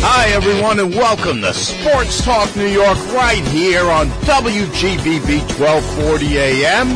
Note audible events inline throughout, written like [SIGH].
Hi, everyone, and welcome to Sports Talk New York right here on WGBB 1240 AM,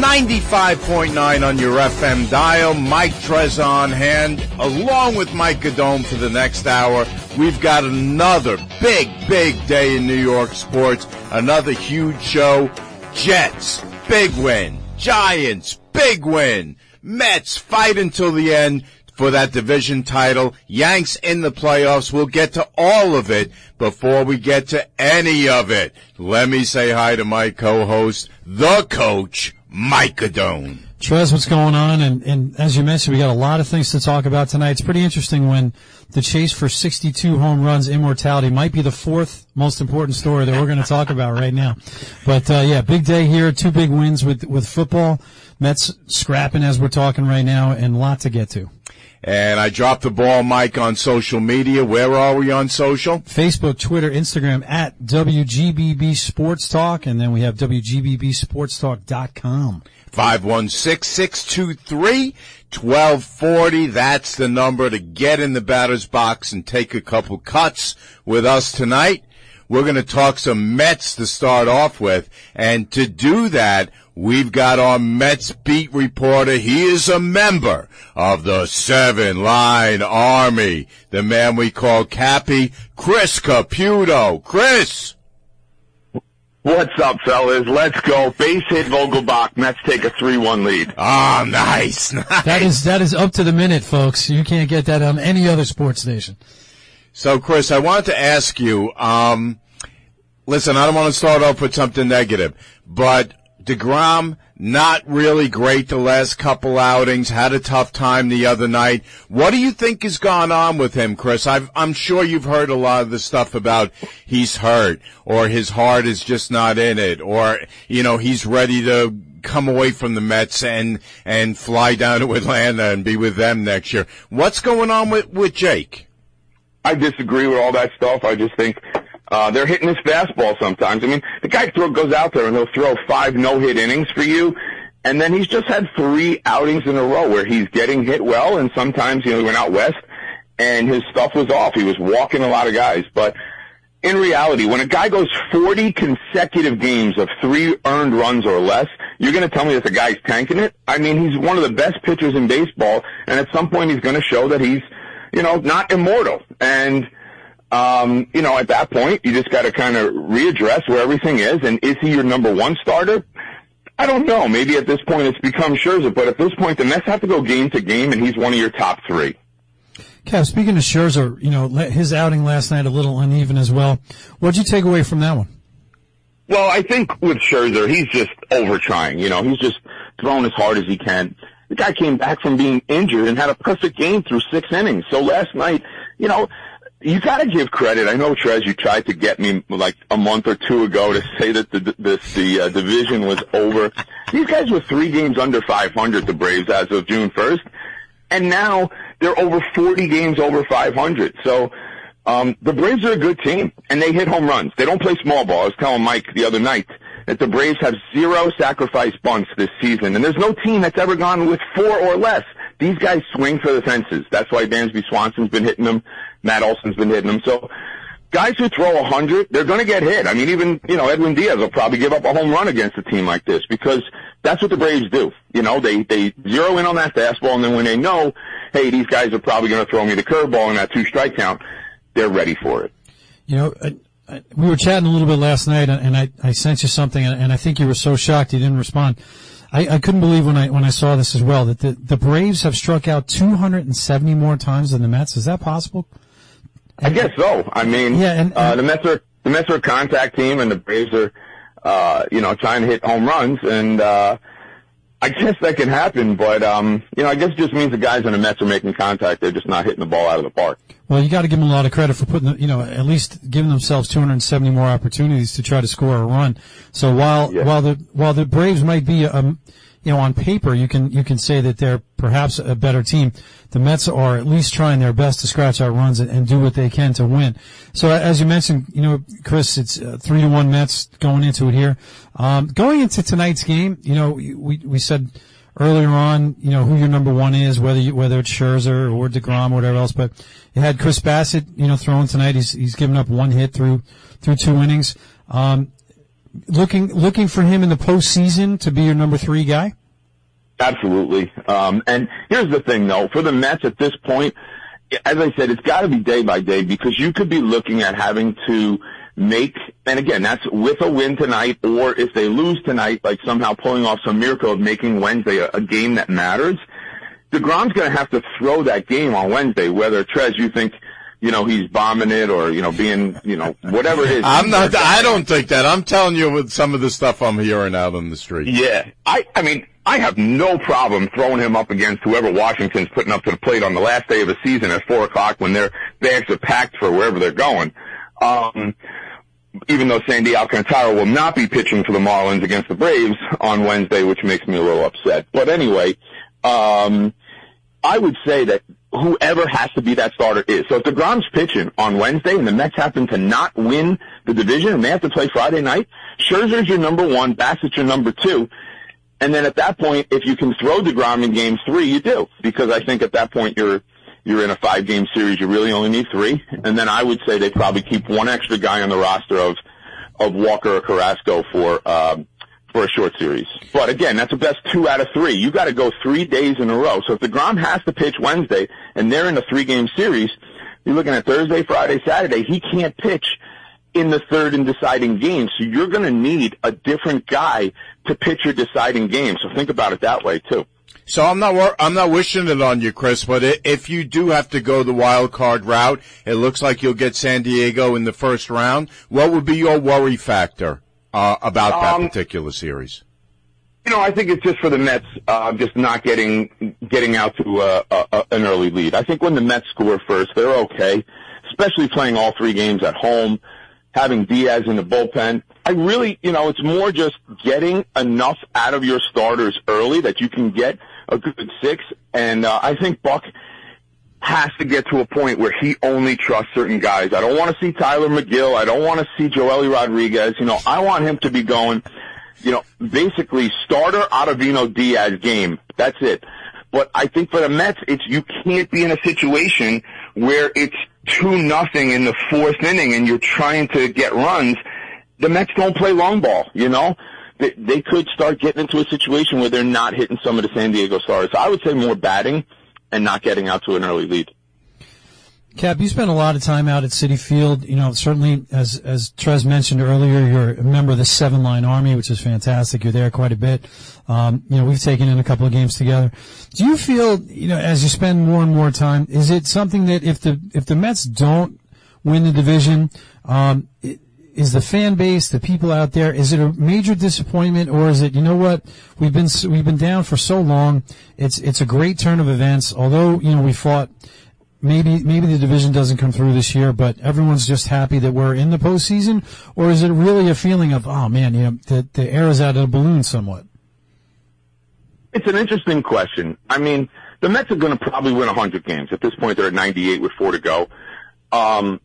95.9 on your FM dial. Mike Trez on hand, along with Mike Gadone for the next hour. We've got another big, big day in New York sports, another huge show. Jets, big win. Giants, big win. Mets fight until the end for that division title. Yanks in the playoffs. We'll get to all of it before we get to any of it. Let me say hi to my co-host, the coach, Mike Adone. Trez, what's going on? And, and as you mentioned, we got a lot of things to talk about tonight. It's pretty interesting when the chase for 62 home runs immortality might be the fourth most important story that we're going to talk about right now. But, uh, yeah, big day here. Two big wins with, with football. Mets scrapping as we're talking right now and a lot to get to. And I dropped the ball, Mike, on social media. Where are we on social? Facebook, Twitter, Instagram at WGBB Sports Talk, and then we have WGBBSportsTalk.com. 516-623-1240. That's the number to get in the batter's box and take a couple cuts with us tonight. We're going to talk some Mets to start off with. And to do that, we've got our Mets beat reporter. He is a member of the Seven Line Army. The man we call Cappy, Chris Caputo. Chris! What's up, fellas? Let's go. Base hit Vogelbach. Mets take a 3-1 lead. Ah, oh, nice, [LAUGHS] nice. That is, that is up to the minute, folks. You can't get that on any other sports station. So, Chris, I wanted to ask you, um, listen, I don't want to start off with something negative, but DeGrom, not really great the last couple outings, had a tough time the other night. What do you think has gone on with him, Chris? i am sure you've heard a lot of the stuff about he's hurt, or his heart is just not in it, or, you know, he's ready to come away from the Mets and, and fly down to Atlanta and be with them next year. What's going on with, with Jake? I disagree with all that stuff. I just think uh, they're hitting his fastball sometimes. I mean, the guy throw, goes out there and he'll throw five no-hit innings for you, and then he's just had three outings in a row where he's getting hit well, and sometimes, you know, he went out west, and his stuff was off. He was walking a lot of guys. But in reality, when a guy goes 40 consecutive games of three earned runs or less, you're going to tell me that the guy's tanking it? I mean, he's one of the best pitchers in baseball, and at some point he's going to show that he's – you know, not immortal. And, um, you know, at that point, you just got to kind of readdress where everything is. And is he your number one starter? I don't know. Maybe at this point it's become Scherzer, but at this point the Mets have to go game to game, and he's one of your top three. Kev, speaking of Scherzer, you know, his outing last night a little uneven as well. What'd you take away from that one? Well, I think with Scherzer, he's just over trying. You know, he's just throwing as hard as he can. The guy came back from being injured and had a perfect game through six innings. So last night, you know, you got to give credit. I know, Trez, you tried to get me like a month or two ago to say that the this, the uh, division was over. These guys were three games under 500, the Braves, as of June 1st, and now they're over 40 games over 500. So um, the Braves are a good team, and they hit home runs. They don't play small ball. I was telling Mike the other night that the Braves have zero sacrifice bunts this season, and there's no team that's ever gone with four or less. These guys swing for the fences. That's why Dansby Swanson's been hitting them. Matt Olson's been hitting them. So guys who throw a hundred, they're going to get hit. I mean, even you know Edwin Diaz will probably give up a home run against a team like this because that's what the Braves do. You know, they they zero in on that fastball, and then when they know, hey, these guys are probably going to throw me the curveball in that two strike count, they're ready for it. You know, we were chatting a little bit last night, and I, I sent you something, and I think you were so shocked you didn't respond. I, I couldn't believe when I when I saw this as well that the, the Braves have struck out 270 more times than the Mets. Is that possible? I guess so. I mean, yeah, and, and uh, the Mets are the Mets are a contact team, and the Braves are, uh, you know, trying to hit home runs, and uh, I guess that can happen. But um, you know, I guess it just means the guys in the Mets are making contact; they're just not hitting the ball out of the park. Well, you got to give them a lot of credit for putting, the, you know, at least giving themselves 270 more opportunities to try to score a run. So while Yeah. while the while the Braves might be, um, you know, on paper you can you can say that they're perhaps a better team. The Mets are at least trying their best to scratch out runs and, and do what they can to win. So as you mentioned, you know, Chris, it's uh, three to one Mets going into it here. Um, going into tonight's game, you know, we we said earlier on, you know, who your number one is, whether you, whether it's Scherzer or DeGrom or whatever else. But you had Chris Bassitt, you know, throwing tonight. He's he's given up one hit through through two innings. Um, looking looking for him in the postseason to be your number three guy. Absolutely. Um, and here's the thing, though, for the Mets at this point, as I said, it's got to be day by day because you could be looking at having to make, and again, that's with a win tonight, or if they lose tonight, like somehow pulling off some miracle of making Wednesday a, a game that matters. DeGrom's going to have to throw that game on Wednesday, whether Trez, you think, you know, he's bombing it or, you know, being, you know, whatever it is. I'm not. I don't think that. I'm telling you with some of the stuff I'm hearing out on the street. Yeah, I, I mean, I have no problem throwing him up against whoever Washington's putting up to the plate on the last day of the season at four o'clock when their bags are packed for wherever they're going. Um, even though Sandy Alcantara will not be pitching for the Marlins against the Braves on Wednesday, which makes me a little upset. But anyway, um, I would say that whoever has to be that starter is. So if DeGrom's pitching on Wednesday and the Mets happen to not win the division and they have to play Friday night, Scherzer's your number one, Bassitt's your number two. And then at that point, if you can throw DeGrom in game three, you do. Because I think at that point you're, you're in a five game series, you really only need three. And then I would say they probably keep one extra guy on the roster of, of Walker or Carrasco for, um, for a short series. But again, that's the best two out of three. You got to go three days in a row. So if the DeGrom has to pitch Wednesday and they're in a three game series, you're looking at Thursday, Friday, Saturday. He can't pitch in the third and deciding game. So you're going to need a different guy to pitch your deciding game. So think about it that way too. So I'm not I'm not wishing it on you, Chris. But if you do have to go the wild card route, it looks like you'll get San Diego in the first round. What would be your worry factor uh, about that Um, particular series? You know, I think it's just for the Mets, uh, just not getting getting out to uh, a, a, an early lead. I think when the Mets score first, they're okay, especially playing all three games at home, having Diaz in the bullpen. I really, you know, it's more just getting enough out of your starters early that you can get a good six. And uh, I think Buck has to get to a point where he only trusts certain guys. I don't want to see Tylor Megill. I don't want to see Joely Rodriguez. You know, I want him to be going, you know, basically starter out of Ottavino Diaz game. That's it. But I think for the Mets, it's you can't be in a situation where it's two nothing in the fourth inning and you're trying to get runs. The Mets don't play long ball, you know. They, they could start getting into a situation where they're not hitting some of the San Diego stars. So I would say more batting and not getting out to an early lead. Cap, you spent a lot of time out at Citi Field. You know, certainly, as as Trez mentioned earlier, you're a member of the Seven Line Army, which is fantastic. You're there quite a bit. Um, you know, we've taken in a couple of games together. Do you feel, you know, as you spend more and more time, is it something that if the if the Mets don't win the division, um, it, is the fan base, the people out there, is it a major disappointment, or is it, you know what, we've been we've been down for so long. It's it's a great turn of events. Although you know we fought maybe maybe the division doesn't come through this year, but everyone's just happy that we're in the postseason, or is it really a feeling of oh man, you know, the the air is out of the balloon somewhat? It's an interesting question. I mean, the Mets are going to probably win 100 games. At this point, they're at 98 with four to go. Um,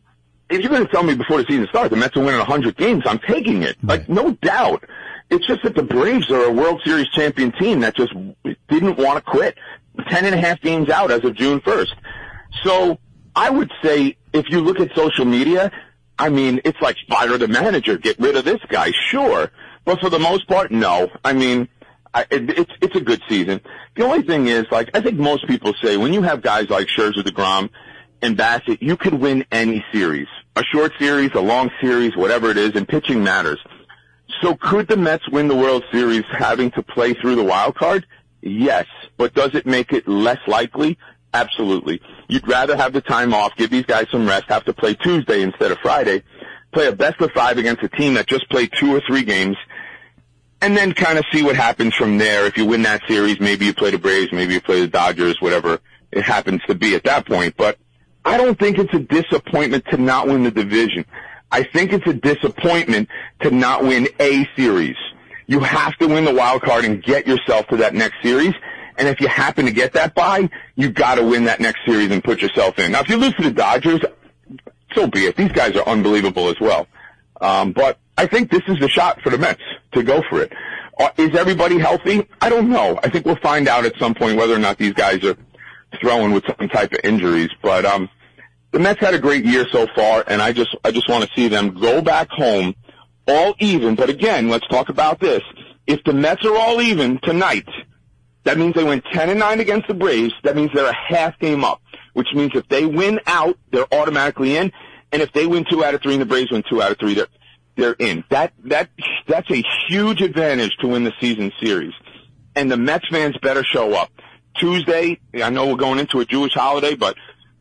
if you're going to tell me before the season starts the Mets are winning 100 games, I'm taking it. Like, no doubt. It's just that the Braves are a World Series champion team that just didn't want to quit. Ten and a half games out as of June 1st. So I would say if you look at social media, I mean, it's like fire the manager, get rid of this guy, sure. But for the most part, no. I mean, I, it, it's it's a good season. The only thing is, like, I think most people say when you have guys like Scherzer, Degrom, and Bassitt, you could win any series, a short series, a long series, whatever it is, and pitching matters. So could the Mets win the World Series having to play through the wild card? Yes, but does it make it less likely? Absolutely. You'd rather have the time off, give these guys some rest, have to play Tuesday instead of Friday, play a best of five against a team that just played two or three games, and then kind of see what happens from there. If you win that series, maybe you play the Braves, maybe you play the Dodgers, whatever it happens to be at that point. But I don't think it's a disappointment to not win the division. I think it's a disappointment to not win a series. You have to win the wild card and get yourself to that next series. And if you happen to get that bye, you got to win that next series and put yourself in. Now, if you lose to the Dodgers, so be it. These guys are unbelievable as well. Um, but I think this is the shot for the Mets to go for it. Uh, is everybody healthy? I don't know. I think we'll find out at some point whether or not these guys are throwing with some type of injuries. But um, the Mets had a great year so far, and I just I just want to see them go back home all even. But again, let's talk about this. If the Mets are all even tonight, that means they went 10 and 9 against the Braves. That means they're a half game up, which means if they win out, they're automatically in. And if they win two out of three and the Braves win two out of three, they're, they're in. That, that, that's a huge advantage to win the season series. And the Mets fans better show up. Tuesday, I know we're going into a Jewish holiday, but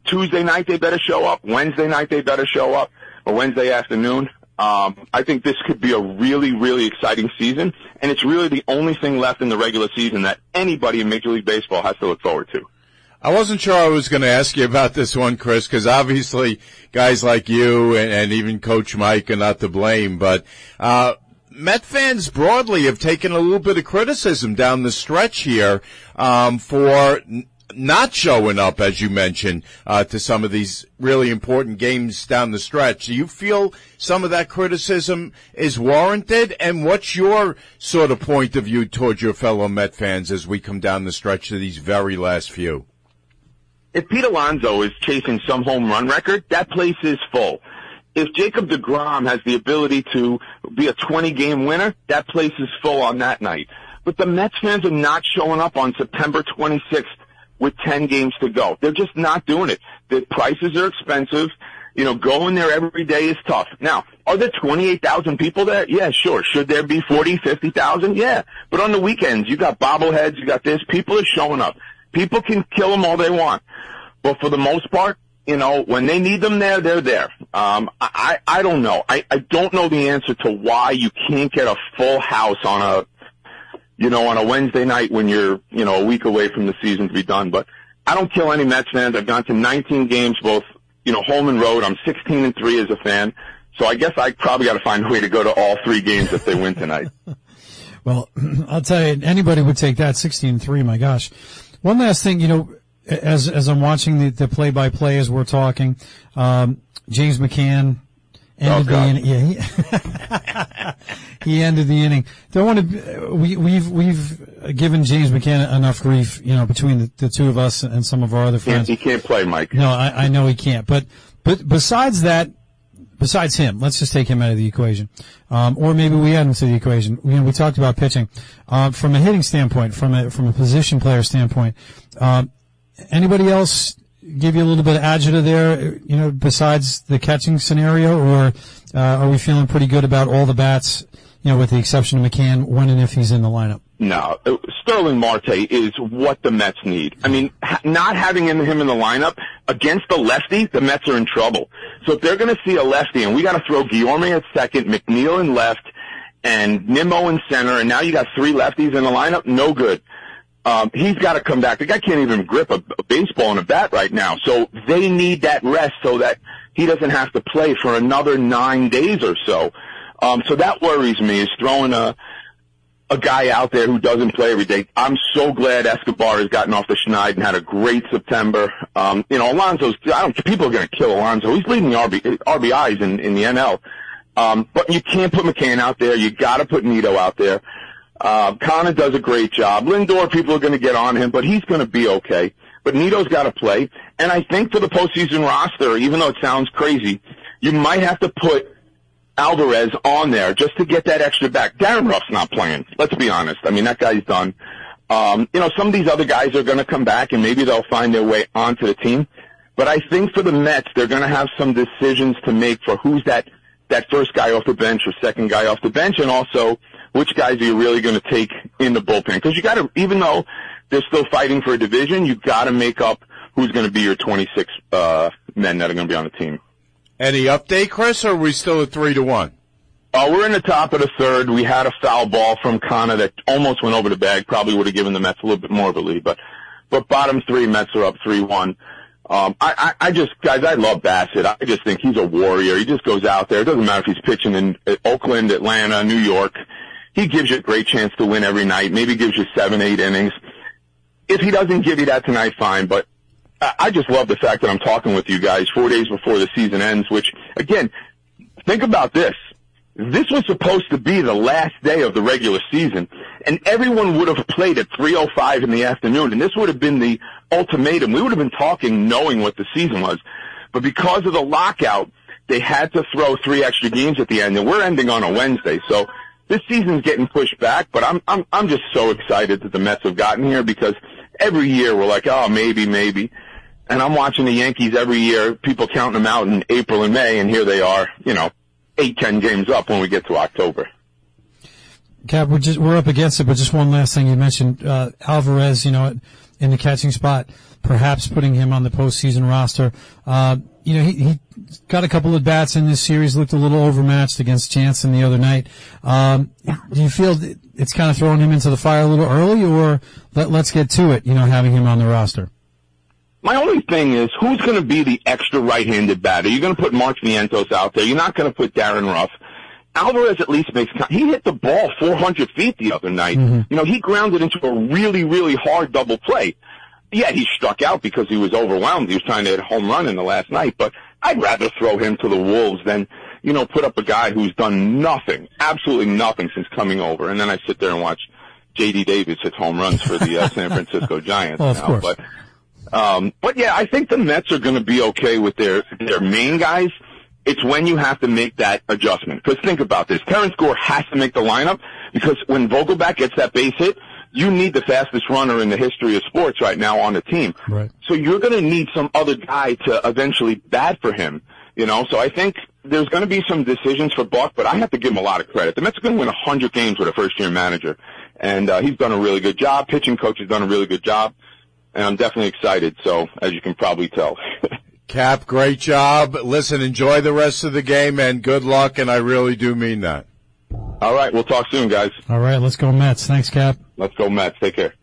Tuesday night they better show up. Wednesday night they better show up, or Wednesday afternoon. Um, I think this could be a really, really exciting season, and it's really the only thing left in the regular season that anybody in Major League Baseball has to look forward to. I wasn't sure I was going to ask you about this one, Chris, because obviously guys like you and, and, even Coach Mike are not to blame, but uh, Met fans broadly have taken a little bit of criticism down the stretch here um, for not showing up, as you mentioned, uh, to some of these really important games down the stretch. Do you feel some of that criticism is warranted? And what's your sort of point of view towards your fellow Met fans as we come down the stretch to these very last few? If Pete Alonso is chasing some home run record, that place is full. If Jacob DeGrom has the ability to be a 20 game winner, that place is full on that night. But the Mets fans are not showing up on September 26th with 10 games to go. They're just not doing it. The prices are expensive. You know, going there every day is tough. Now, are there 28,000 people there? Yeah, sure. Should there be 40, 50,000? Yeah. But on the weekends, you got bobbleheads, you got this. People are showing up. People can kill them all they want. But for the most part, you know, when they need them there, they're there. Um, I, I don't know. I, I don't know the answer to why you can't get a full house on a you know, on a Wednesday night when you're, you know, a week away from the season to be done. But I don't kill any Mets fans. I've gone to 19 games, both, you know, home and road. I'm 16 and 3 as a fan. So I guess I probably got to find a way to go to all three games if they win tonight. [LAUGHS] well, [CLEARS THROAT] I'll tell you, anybody would take that 16 3. My gosh. One last thing, you know, as, as I'm watching the, the play by play as we're talking, um, James McCann, ended oh, the inning. Yeah, he, [LAUGHS] he ended the inning. Don't want to. We, we've we've given James McCann enough grief, you know, between the, the two of us and some of our other friends. He can't play, Mike. No, I, I know he can't. But but besides that, besides him, let's just take him out of the equation, um, or maybe we add him to the equation. You know, we talked about pitching um, from a hitting standpoint, from a from a position player standpoint. Um, anybody else give you a little bit of agita there, you know, besides the catching scenario, or uh, are we feeling pretty good about all the bats, you know, with the exception of McCann, when and if he's in the lineup? No, Starling Marte is what the Mets need. I mean, not having him in the lineup against the lefty, the Mets are in trouble. So if they're going to see a lefty, and we got to throw Guillorme at second, McNeil in left, and Nimmo in center, and now you got three lefties in the lineup, no good. Um, he's got to come back. The guy can't even grip a, a baseball and a bat right now. So they need that rest so that he doesn't have to play for another nine days or so. Um, so that worries me is throwing a, a guy out there who doesn't play every day. I'm so glad Escobar has gotten off the schneid and had a great September. Um, you know, Alonso's, I don't, people are going to kill Alonso. He's leading the RB, RBIs in, in the NL. Um, but you can't put McCann out there. You got to put Nido out there. Uh, Canha does a great job. Lindor, people are going to get on him, but he's going to be okay. But Nido's got to play. And I think for the postseason roster, even though it sounds crazy, you might have to put Alvarez on there just to get that extra back. Darin Ruf's not playing. Let's be honest. I mean, that guy's done. Um, you know, some of these other guys are going to come back and maybe they'll find their way onto the team. But I think for the Mets, they're going to have some decisions to make for who's that, that first guy off the bench or second guy off the bench and also which guys are you really going to take in the bullpen? Because you got to, even though they're still fighting for a division, you got to make up who's going to be your 26 uh, men that are going to be on the team. Any update, Chris, or are we still at three to one? Uh, we're in the top of the third. We had a foul ball from Canha that almost went over the bag. Probably would have given the Mets a little bit more of a lead, but but bottom three, Mets are up three one. Um, I, I, I just, guys, I love Bassitt. I just think he's a warrior. He just goes out there. It doesn't matter if he's pitching in Oakland, Atlanta, New York. He gives you a great chance to win every night. Maybe gives you seven, eight innings. If he doesn't give you that tonight, fine. But I just love the fact that I'm talking with you guys four days before the season ends, which again, think about this. This was supposed to be the last day of the regular season, and everyone would have played at 3.05 in the afternoon, and this would have been the ultimatum. We would have been talking knowing what the season was. But because of the lockout, they had to throw three extra games at the end, and we're ending on a Wednesday. So this season's getting pushed back, but I'm, I'm, I'm just so excited that the Mets have gotten here because every year we're like, oh, maybe, maybe. And I'm watching the Yankees every year, people counting them out in April and May, and here they are, you know, eight, ten games up when we get to October. Cap, we're just we're up against it, but just one last thing you mentioned uh, Alvarez, you know, in the catching spot, perhaps putting him on the postseason roster. Uh, you know, he, he got a couple of bats in this series, looked a little overmatched against Jansen the other night. Um, do you feel it's kind of throwing him into the fire a little early, or let, let's get to it? You know, having him on the roster. My only thing is, who's going to be the extra right-handed batter? You're going to put Mark Vientos out there. You're not going to put Darin Ruf. Alvarez at least makes. He hit the ball 400 feet the other night. Mm-hmm. You know, he grounded into a really, really hard double play. Yeah, he struck out because he was overwhelmed. He was trying to hit a home run in the last night, but I'd rather throw him to the wolves than, you know, put up a guy who's done nothing, absolutely nothing since coming over. And then I sit there and watch J.D. Davis hit home runs for the uh, [LAUGHS] San Francisco Giants well, now. But um, but yeah, I think the Mets are going to be okay with their their main guys. It's when you have to make that adjustment. Because think about this: Terrence Gore has to make the lineup because when Vogelbach gets that base hit, you need the fastest runner in the history of sports right now on the team. Right. So you're going to need some other guy to eventually bat for him. You know, so I think there's going to be some decisions for Buck, but I have to give him a lot of credit. The Mets are going to win 100 games with a first-year manager, and uh, he's done a really good job. Pitching coach has done a really good job and I'm definitely excited. So, as you can probably tell. [LAUGHS] Cap, great job. Listen, enjoy the rest of the game and good luck, and I really do mean that. All right, we'll talk soon, guys. All right, let's go Mets. Thanks, Cap. Let's go Mets. Take care.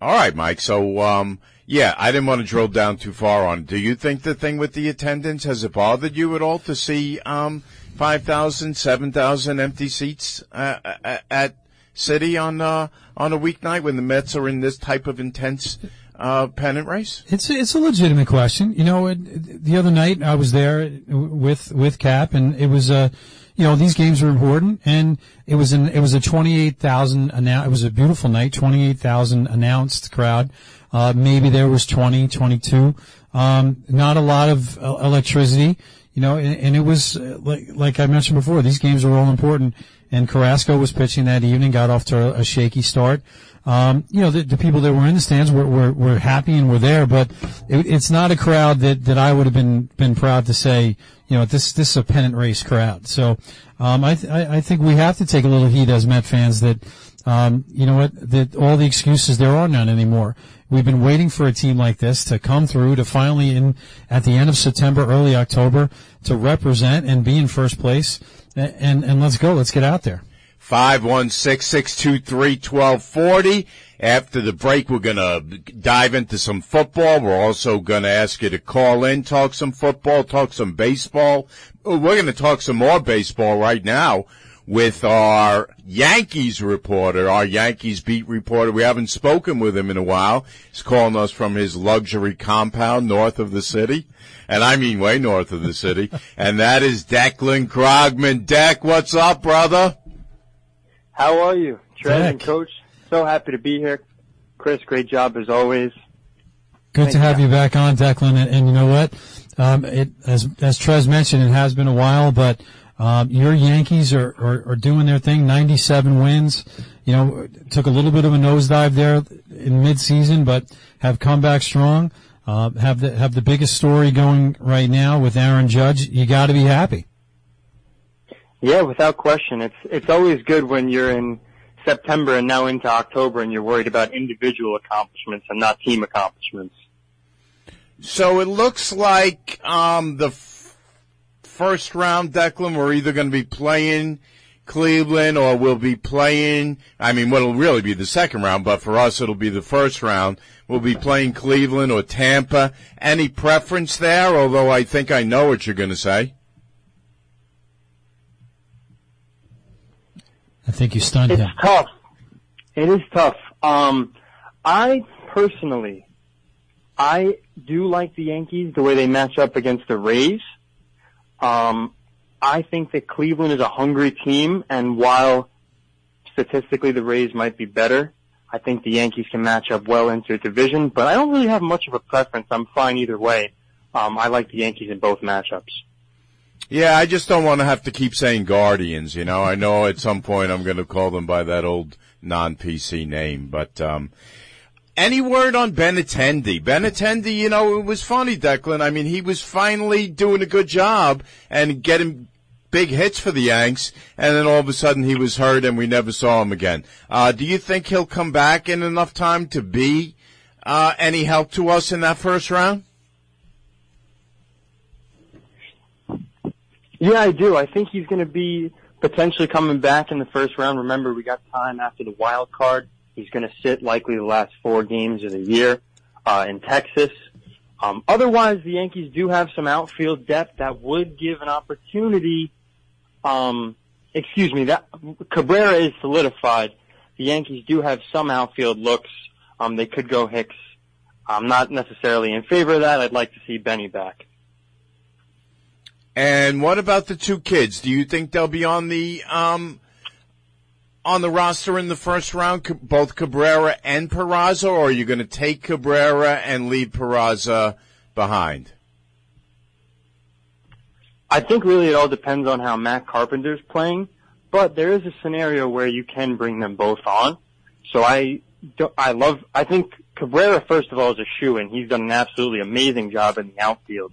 All right, Mike. So, um, yeah, I didn't want to drill down too far on. Do you think the thing with the attendance has it bothered you at all to see um, 5,000, 7,000 empty seats uh, at Citi on uh, on a weeknight when the Mets are in this type of intense uh, pennant race? It's a, it's a legitimate question. You know, it, the other night I was there with with Cap, and it was a. Uh, you know these games are important, and it was an it was a twenty eight thousand It was a beautiful night, twenty eight thousand announced crowd. Uh, maybe there was 20, 22. Um, not a lot of uh, electricity, you know, and, and it was uh, like like I mentioned before. These games are all important, and Carrasco was pitching that evening, got off to a shaky start. Um, you know, the, the, people that were in the stands were, were, were happy and were there, but it, it's not a crowd that, that I would have been, been proud to say, you know, this, this is a pennant race crowd. So, um, I, th- I think we have to take a little heat as Met fans that, um, you know what, that all the excuses, there are none anymore. We've been waiting for a team like this to come through to finally in, at the end of September, early October, to represent and be in first place and and let's go. Let's get out there. Five one six six two three twelve forty. After the break, we're gonna dive into some football. We're also gonna ask you to call in, talk some football, talk some baseball. We're gonna talk some more baseball right now with our Yankees reporter, our Yankees beat reporter. We haven't spoken with him in a while. He's calling us from his luxury compound north of the city and I mean way north of the city, [LAUGHS] and that is Declan Krogman. Deck, what's up, brother? How are you, Trev and Coach? So happy to be here. Chris, great job as always. Good Thanks, to have you back on, Declan. And, and you know what? Um, it, as as Trez mentioned, it has been a while, but um, your Yankees are, are, are doing their thing. Ninety-seven wins. You know, took a little bit of a nosedive there in mid-season, but have come back strong uh, have the have the biggest story going right now with Aaron Judge. You got to be happy. Yeah, without question. It's it's always good when you're in September and now into October and you're worried about individual accomplishments and not team accomplishments. So it looks like um, the f- first round, Declan, we're either going to be playing Cleveland or we'll be playing, I mean, what'll really be the second round, but for us it'll be the first round. We'll be playing Cleveland or Tampa. Any preference there? Although I think I know what you're going to say. I think you stunned It's him. tough. It is tough. Um, I personally, I do like the Yankees the way they match up against the Rays. Um, I think that Cleveland is a hungry team, and while statistically the Rays might be better, I think the Yankees can match up well into a division. But I don't really have much of a preference. I'm fine either way. Um, I like the Yankees in both matchups. Yeah, I just don't want to have to keep saying Guardians, you know. I know at some point I'm going to call them by that old non-PC name, but, um, any word on Benintendi? Benintendi, you know, it was funny, Declan. I mean, he was finally doing a good job and getting big hits for the Yanks, and then all of a sudden he was hurt and we never saw him again. Uh, do you think he'll come back in enough time to be, uh, any help to us in that first round? Yeah, I do. I think he's going to be potentially coming back in the first round. Remember, we got time after the wild card. He's going to sit likely the last four games of the year uh, in Texas. Um, otherwise, the Yankees do have some outfield depth that would give an opportunity. Um, excuse me, that Cabrera is solidified. The Yankees do have some outfield looks. Um, they could go Hicks. I'm not necessarily in favor of that. I'd like to see Benny back. And what about the two kids? Do you think they'll be on the um on the roster in the first round, both Cabrera and Peraza, or are you going to take Cabrera and leave Peraza behind? I think really it all depends on how Matt Carpenter's playing, but there is a scenario where you can bring them both on. So I, I love, I think Cabrera first of all is a shoe and he's done an absolutely amazing job in the outfield,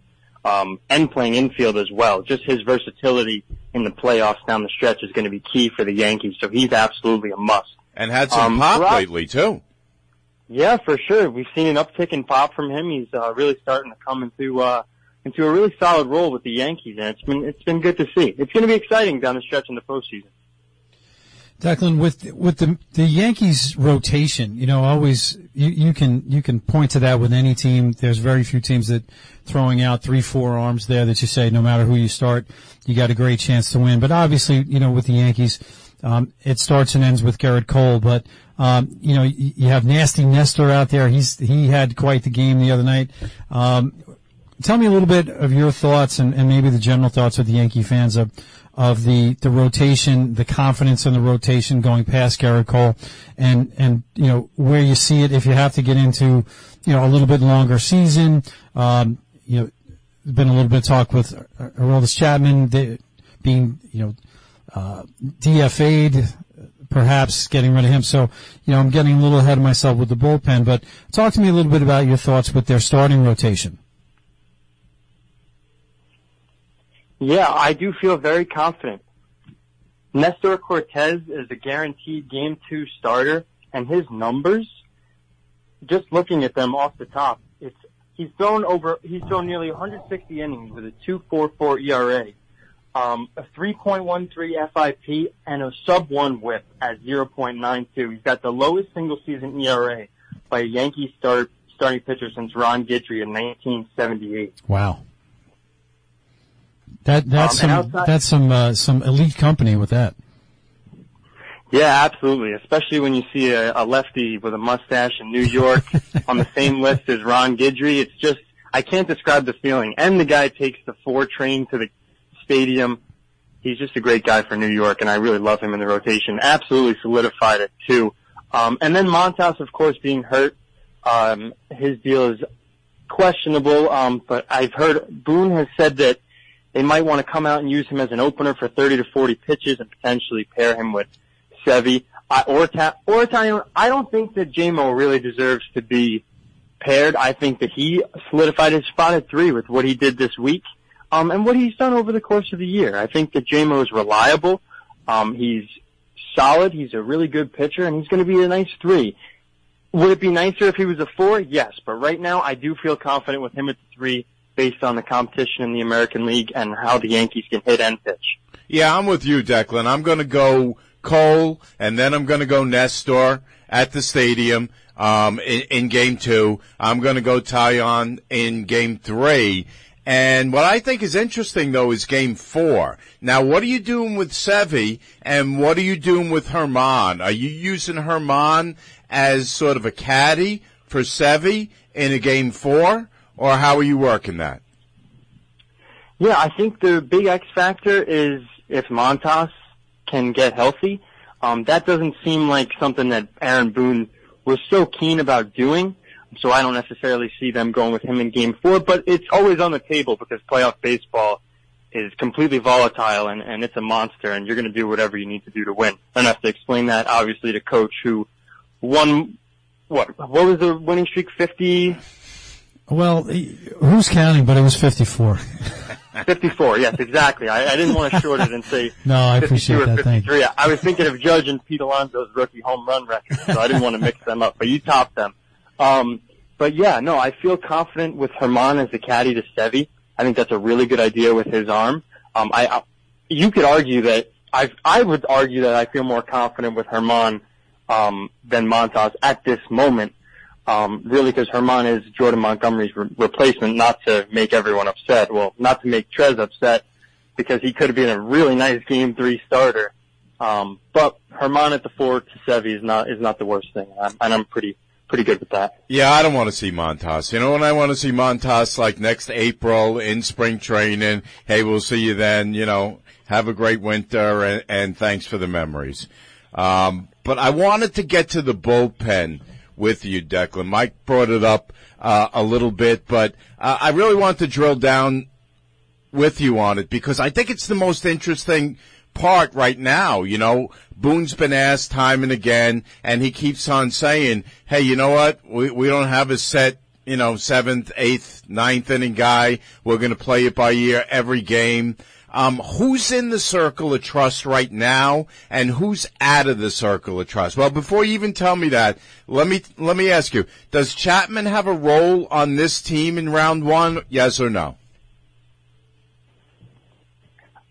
um, and playing infield as well. Just his versatility in the playoffs down the stretch is going to be key for the Yankees. So he's absolutely a must. And had some Um, pop Peraza- lately too. Yeah, for sure. We've seen an uptick in pop from him. He's uh, really starting to come into uh, into a really solid role with the Yankees, and it's been it's been good to see. It's going to be exciting down the stretch in the postseason. Declan, with with the the Yankees rotation, you know, always you, you can you can point to that with any team. There's very few teams that throwing out three, four arms there that you say no matter who you start, you got a great chance to win. But obviously, you know, with the Yankees, um, it starts and ends with Gerrit Cole. But um, you know, you, you have nasty Nestor out there. He's he had quite the game the other night. Um, tell me a little bit of your thoughts and, and maybe the general thoughts of the Yankee fans of of the the rotation, the confidence in the rotation going past Gerrit Cole, and and you know where you see it if you have to get into you know a little bit longer season. Um, you know, been a little bit of talk with Aroldis Chapman being you know uh, DFA'd, perhaps getting rid of him. So you know I'm getting a little ahead of myself with the bullpen. But talk to me a little bit about your thoughts with their starting rotation. Yeah, I do feel very confident. Nestor Cortes is a guaranteed game two starter, and his numbers, just looking at them off the top, it's he's thrown over he's thrown nearly 160 innings with a 2.44 ERA, um, a 3.13 FIP, and a sub one WHIP at 0.92. He's got the lowest single season ERA by a Yankee start starting pitcher since Ron Guidry in 1978. Wow. That that's Um, some outside- that's some uh, some elite company with that. Yeah, absolutely. Especially when you see a, a lefty with a mustache in New York [LAUGHS] on the same list as Ron Guidry. It's just, I can't describe the feeling. And the guy takes the four train to the stadium. He's just a great guy for New York, and I really love him in the rotation. Absolutely solidified it too. Um, and then Montas, of course, being hurt. Um, his deal is questionable. Um, but I've heard Boone has said that they might want to come out and use him as an opener for 30 to 40 pitches and potentially pair him with Sevy. I, or, ta- or Italian, I don't think that JMO really deserves to be paired. I think that he solidified his spot at three with what he did this week, um, and what he's done over the course of the year. I think that JMO is reliable. Um, he's solid. He's a really good pitcher, and he's going to be a nice three. Would it be nicer if he was a four? Yes, but right now I do feel confident with him at the three based on the competition in the American League and how the Yankees can hit and pitch. Yeah, I'm with you, Declan. I'm going to go Cole, and then I'm going to go Nestor at the stadium um, in, in game two. I'm going to go Taillon in game three. And what I think is interesting though is game four. Now, what are you doing with Sevi and what are you doing with Germán? Are you using Germán as sort of a caddy for Sevi in a game four or how are you working that? Yeah, I think the big X factor is if Montas can get healthy. Um, that doesn't seem like something that Aaron Boone was so keen about doing. So I don't necessarily see them going with him in game four, but it's always on the table because playoff baseball is completely volatile and, and it's a monster and you're going to do whatever you need to do to win. I don't have to explain that obviously to coach who won, what, what was the winning streak? 50? Well, who's counting, but it was 54. 54, yes, exactly. I, I didn't want to short it and say [LAUGHS] no, I appreciate that. Thank 53. I was thinking of Judge and Pete Alonso's rookie home run record, so I didn't want to mix them up, but you topped them. Um, but yeah, no, I feel confident with Germán as the caddy to Sevi. I think that's a really good idea with his arm. Um, I, I you could argue that I I would argue that I feel more confident with Germán um, than Montas at this moment. Um, really, because Germán is Jordan Montgomery's re- replacement, not to make everyone upset. Well, not to make Trez upset, because he could have been a really nice game three starter. Um, but Germán at the four to Sevi is not is not the worst thing, I'm, and I'm pretty pretty good with that. Yeah, I don't want to see Montas. You know when I want to see Montas like next April in spring training. Hey, we'll see you then. You know, have a great winter and, and thanks for the memories. Um, but I wanted to get to the bullpen with you, Declan. Mike brought it up uh, a little bit, but uh, I really want to drill down with you on it because I think it's the most interesting part right now. You know, Boone's been asked time and again, and he keeps on saying, "Hey, you know what? We we don't have a set." You know, seventh, eighth, ninth inning guy. We're going to play it by ear every game. Um, who's in the circle of trust right now, and who's out of the circle of trust? Well, before you even tell me that, let me let me ask you: Does Chapman have a role on this team in round one? Yes or no?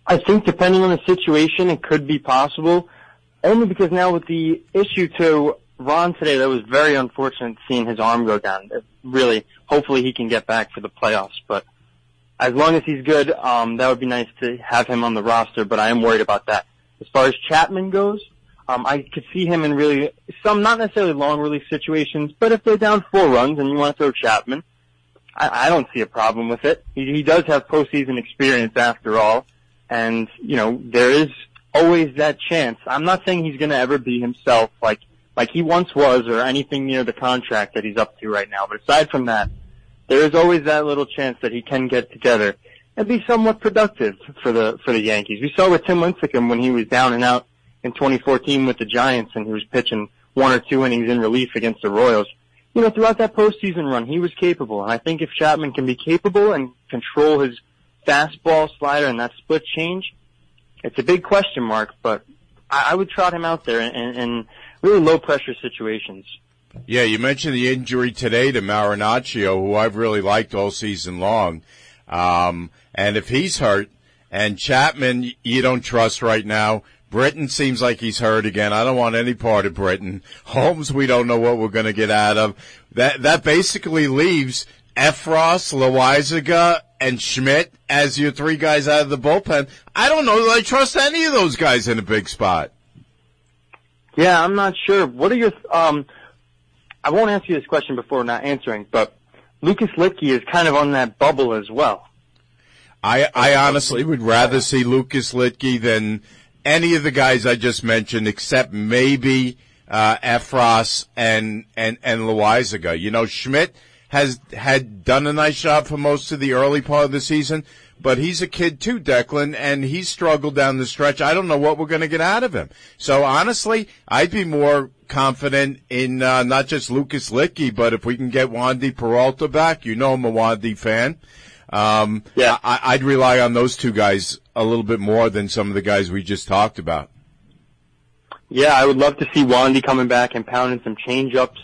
I think depending on the situation, it could be possible. Only because now with the issue to Ron today, that was very unfortunate seeing his arm go down. Really, hopefully he can get back for the playoffs. But as long as he's good, um, that would be nice to have him on the roster. But I am worried about that. As far as Chapman goes, um, I could see him in really some, not necessarily long release situations, but if they're down four runs and you want to throw Chapman, I, I don't see a problem with it. He, he does have postseason experience after all. And, you know, there is always that chance. I'm not saying he's going to ever be himself like, like he once was or anything near the contract that he's up to right now. But aside from that, there is always that little chance that he can get together and be somewhat productive for the, for the Yankees. We saw with Tim Lincecum when he was down and out in 2014 with the Giants and he was pitching one or two innings in relief against the Royals. You know, throughout that postseason run, he was capable. And I think if Chapman can be capable and control his fastball slider and that split change, it's a big question mark, but I, I would trot him out there in, in, in really low pressure situations. Yeah, you mentioned the injury today to Marinaccio, who I've really liked all season long. Um, and if he's hurt, and Chapman you don't trust right now, Britton seems like he's hurt again. I don't want any part of Britton. [LAUGHS] Holmes, we don't know what we're going to get out of. That that basically leaves Effross, Loaisiga, and Schmidt as your three guys out of the bullpen. I don't know that I trust any of those guys in a big spot. Yeah, I'm not sure. What are your um? I won't answer this question before not answering, but Lucas Luetge is kind of on that bubble as well. I I honestly would rather see Lucas Luetge than any of the guys I just mentioned, except maybe uh, Effross and and and Loaisiga. You know, Schmidt has had done a nice job for most of the early part of the season, but he's a kid too, Declan, and he's struggled down the stretch. I don't know what we're going to get out of him. So honestly, I'd be more confident in uh, not just Lucas Luetge, but if we can get Wandy Peralta back, you know I'm a Wandy fan. Um, Yeah. I, I'd rely on those two guys a little bit more than some of the guys we just talked about. Yeah, I would love to see Wandy coming back and pounding some change-ups.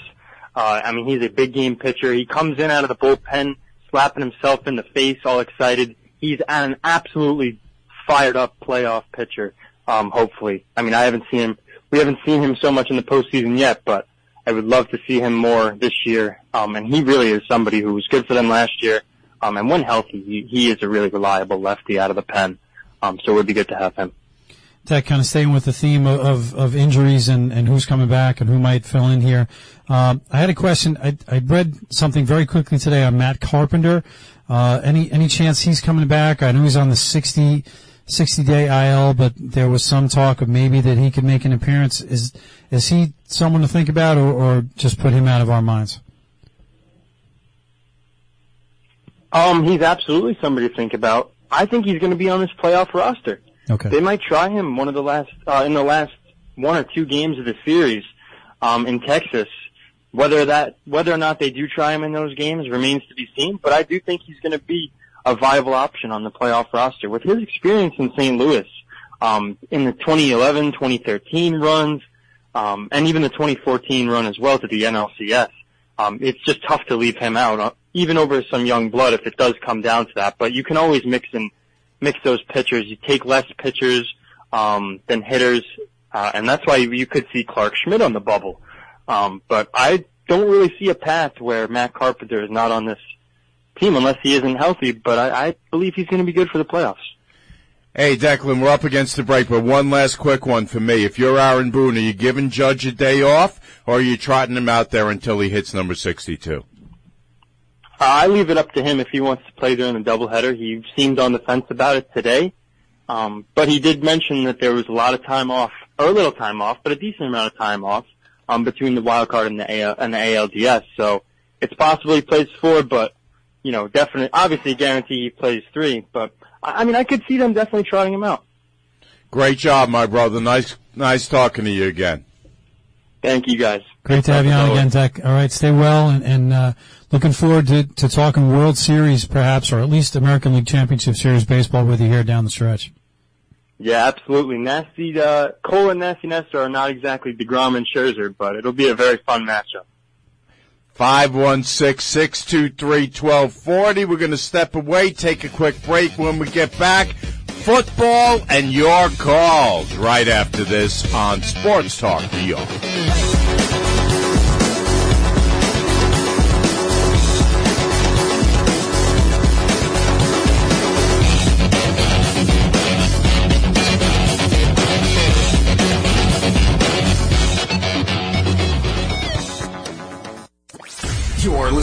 Uh, I mean, he's a big game pitcher. He comes in out of the bullpen, slapping himself in the face, all excited. He's an absolutely fired up playoff pitcher. Um, hopefully, I mean, I haven't seen him. We haven't seen him so much in the postseason yet, but I would love to see him more this year. Um, and he really is somebody who was good for them last year. Um, and when healthy, he, he is a really reliable lefty out of the pen. Um, so it would be good to have him. That kind of staying with the theme of, of, of injuries and, and who's coming back and who might fill in here. Um, I had a question. I, I read something very quickly today on Matt Carpenter. Uh, any any chance he's coming back? I know he's on the 60, 60 day IL, but there was some talk of maybe that he could make an appearance. Is is he someone to think about, or, or just put him out of our minds? Um, he's absolutely somebody to think about. I think he's going to be on this playoff roster. Okay. They might try him one of the last uh, in the last one or two games of the series um, in Texas. Whether that whether or not they do try him in those games remains to be seen. But I do think he's going to be a viable option on the playoff roster with his experience in St. Louis um, in the 2011, 2013 runs, um, and even the 2014 run as well to the NLCS. Um, it's just tough to leave him out, uh, even over some young blood if it does come down to that. But you can always mix and mix those pitchers. You take less pitchers um, than hitters, uh, and that's why you could see Clarke Schmidt on the bubble. Um, but I don't really see a path where Matt Carpenter is not on this team unless he isn't healthy. But I, I believe he's going to be good for the playoffs. Hey, Declan, we're up against the break, but one last quick one for me. If you're Aaron Boone, are you giving Judge a day off, or are you trotting him out there until he hits number 62? Uh, I leave it up to him if he wants to play during the doubleheader. He seemed on the fence about it today, um, but he did mention that there was a lot of time off, or a little time off, but a decent amount of time off between the wild card and the AL, and the ALDS. So it's possible he plays four, but you know, definitely, obviously, guarantee he plays three. But I, I mean, I could see them definitely trotting him out. Great job, my brother. Nice, nice talking to you again. Thank you, guys. Great to have you on again, Tech. All right, stay well, and, and uh, looking forward to, to talking World Series, perhaps, or at least American League Championship Series baseball with you here down the stretch. Yeah, absolutely. Nasty uh, Cole and Nasty Nestor are not exactly Degrom and Scherzer, but it'll be a very fun matchup. 516-623-1240. We're going to step away, take a quick break. When we get back, football and your calls right after this on Sports Talk New York.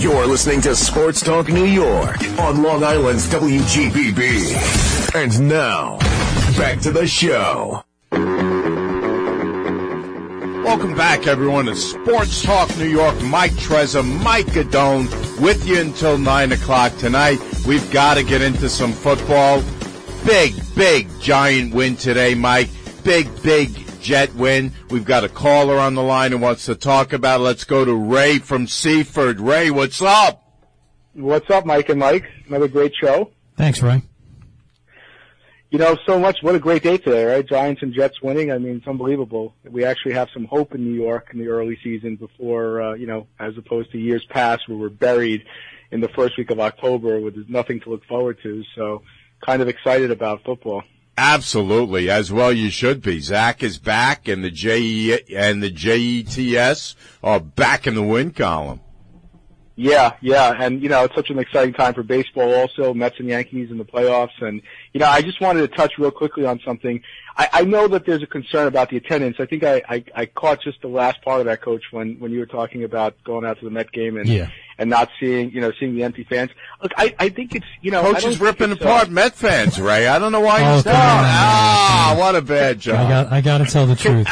You're listening to Sports Talk New York on Long Island's WGBB. And now, back to the show. Welcome back, everyone, to Sports Talk New York. Mike Trezor, Mike Gadone, with you until 9 o'clock tonight. We've got to get into some football. Big, big, giant win today, Mike. Big, big Jet win. We've got a caller on the line who wants to talk about it. Let's go to Ray from Seaford. Ray, what's up? What's up, Mike and Mike? Another great show. Thanks, Ray. You know, so much. What a great day today, right? Giants and Jets winning. I mean, it's unbelievable. We actually have some hope in New York in the early season before, uh, you know, as opposed to years past where we're buried in the first week of October with nothing to look forward to. So, kind of excited about football. Absolutely, as well you should be. Zach is back, and the J and the JETS are back in the win column. Yeah, yeah, and you know it's such an exciting time for baseball. Also, Mets and Yankees in the playoffs, and you know I just wanted to touch real quickly on something. I, I know that there's a concern about the attendance. I think I, I I caught just the last part of that, Coach, when when you were talking about going out to the Met game and Yeah. and not seeing you know seeing the empty fans. Look, I I think it's you know I Coach don't is ripping apart Uh, Met fans, Ray. I don't know why Oh, you're come on, Ah, man. what a bad I got I got to tell the [LAUGHS] truth.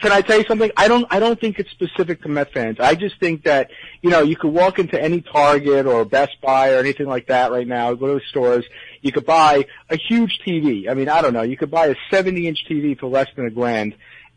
Can I tell you something? I don't. I don't think it's specific to Met fans. I just think that you know you could walk into any Target or Best Buy or anything like that right now. Go to the stores. You could buy a huge TV. I mean, I don't know. You could buy a 70-inch TV for less than a grand,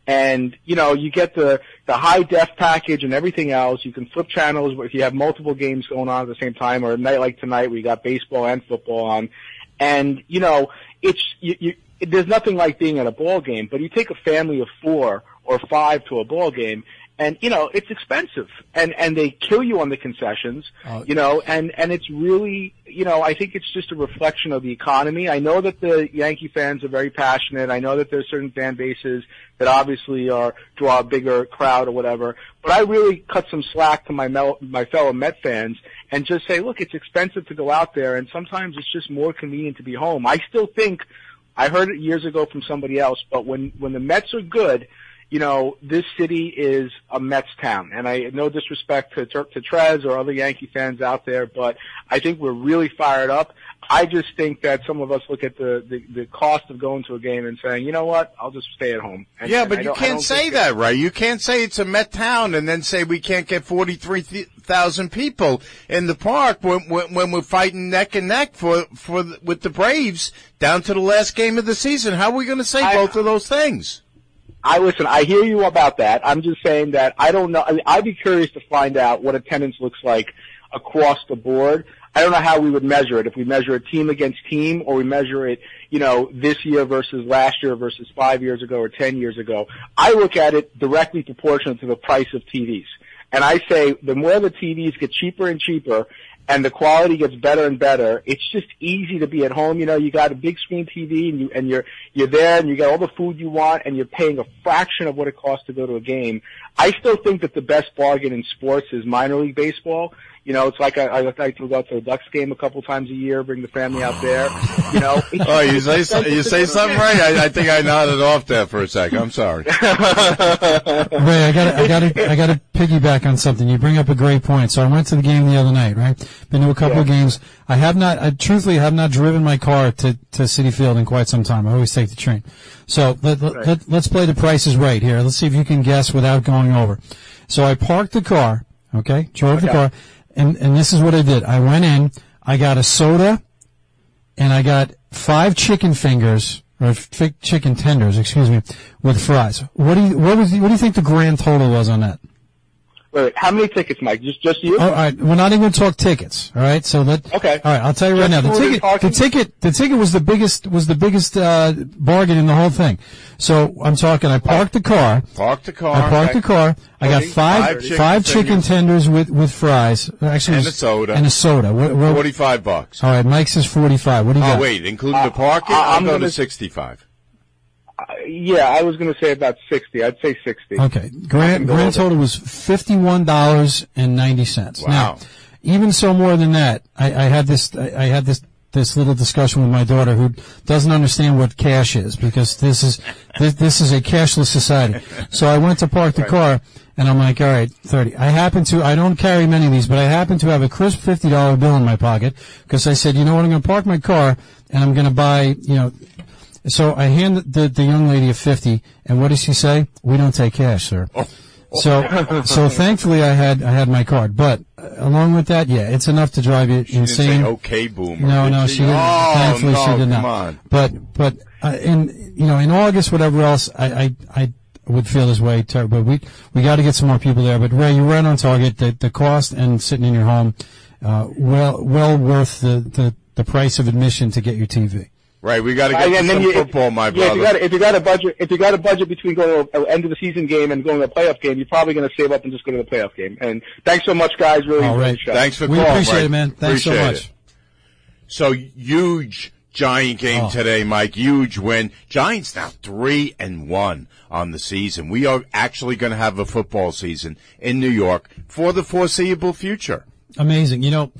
and you know you get the the high def package and everything else. You can flip channels if you have multiple games going on at the same time, or a night like tonight we got baseball and football on, and you know it's you. you there's nothing like being at a ball game, but you take a family of four or five to a ball game, and you know it's expensive, and and they kill you on the concessions, Oh. you know, and and it's really, you know, I think it's just a reflection of the economy. I know that the Yankee fans are very passionate. I know that there's certain fan bases that obviously are draw a bigger crowd or whatever, but I really cut some slack to my mel- my fellow Met fans and just say, look, it's expensive to go out there, and sometimes it's just more convenient to be home. I still think. I heard it years ago from somebody else, but when when the Mets are good, you know, this city is a Mets town, and I no disrespect to to Trez or other Yankee fans out there, but I think we're really fired up. I just think that some of us look at the the, the cost of going to a game and saying, you know what, I'll just stay at home. And, Yeah, but you can't say that, right? You can't say it's a Met town and then say we can't get 43,000 people in the park when, when, when we're fighting neck and neck for, for, the- with the Braves down to the last game of the season. How are we going to say I- both of those things? I listen. I hear you about that. I'm just saying that I don't know. I mean, I'd be curious to find out what attendance looks like across the board. I don't know how we would measure it. If we measure a team against team, or we measure it, you know, this year versus last year versus five years ago or ten years ago. I look at it directly proportional to the price of TVs, and I say the more the TVs get cheaper and cheaper, and the quality gets better and better. It's just easy to be at home. You know, you got a big screen TV and you and you're you're there and you got all the food you want and you're paying a fraction of what it costs to go to a game. I still think that the best bargain in sports is minor league baseball. You know, it's like I, I like to go out to the Ducks game a couple times a year, bring the family out there. You know, [LAUGHS] Oh, you say, you say go to a something game. right? I, I think I nodded off there for a second. I'm sorry. [LAUGHS] Ray, I got I got to I got to piggyback on something. You bring up a great point. So I went to the game the other night, right? Been to a couple of games. I have not, I truthfully have not driven my car to to Citi Field in quite some time. I always take the train. So let, let, let, let's play the prices right here. Let's see if you can guess without going over. So I parked the car, okay? Drove the car, and and this is what I did. I went in. I got a soda, and I got five chicken fingers or chicken tenders, excuse me, with fries. What do you what was what do you think the grand total was on that? Wait, wait, how many tickets, Mike? Just just you? Oh, all right, we're not even going to talk tickets. All right, so let Okay. All right, I'll tell you right Just now. The food and ticket, the ticket, the ticket was the biggest was the biggest uh, bargain in the whole thing. So I'm talking. I parked the car. Park the car. I parked the car. I got Thirty? five Five chicken five chicken tenders with with fries. Actually, And it a soda. And a soda. What, what, 45 bucks. all right, Mike says forty five. What do you Oh, got? wait, including the parking? I- I'll I'm go to gonna- 65. Yeah, I was going to say about sixty. I'd say sixty. Okay. Grand, go grand total was fifty-one dollars and ninety cents. Wow. Now, even so more than that, I, I had this, I, I had this, this little discussion with my daughter who doesn't understand what cash is because this is, this, this is a cashless society. So I went to park the car and I'm like, all right, 30. I happen to, I don't carry many of these, but I happen to have a crisp $50 bill in my pocket because I said, you know what, I'm going to park my car and I'm going to buy, you know, so I hand the, the young lady a 50 and what does she say? We don't take cash, sir. So, so thankfully I had, I had my card, but uh, along with that, yeah, it's enough to drive you She insane. okay, boomer. No, no, she didn't. Oh, Thankfully, no, she did come not. on. But, but, uh, in, you know, in August, whatever else, I, I, I would feel this way, but we, we got to get some more people there. But Ray, you're right on target. The, the cost and sitting in your home, uh, well, well worth the, the, the price of admission to get your TV. Right, we got to get And then some you- football, my yeah, if you brother. got if you got a budget if you got a budget between going to an end of the season game and going to a playoff game, you're probably going to save up and just go to the playoff game. And thanks so much, guys. Really All enjoyed right. the show. Thanks for We calling. appreciate Mike. it, man. Thanks so much. it. So huge giant game Oh. today, Mike. Huge win. Giants now three and one on the season. We are actually going to have a football season in New York for the foreseeable future. Amazing. You know,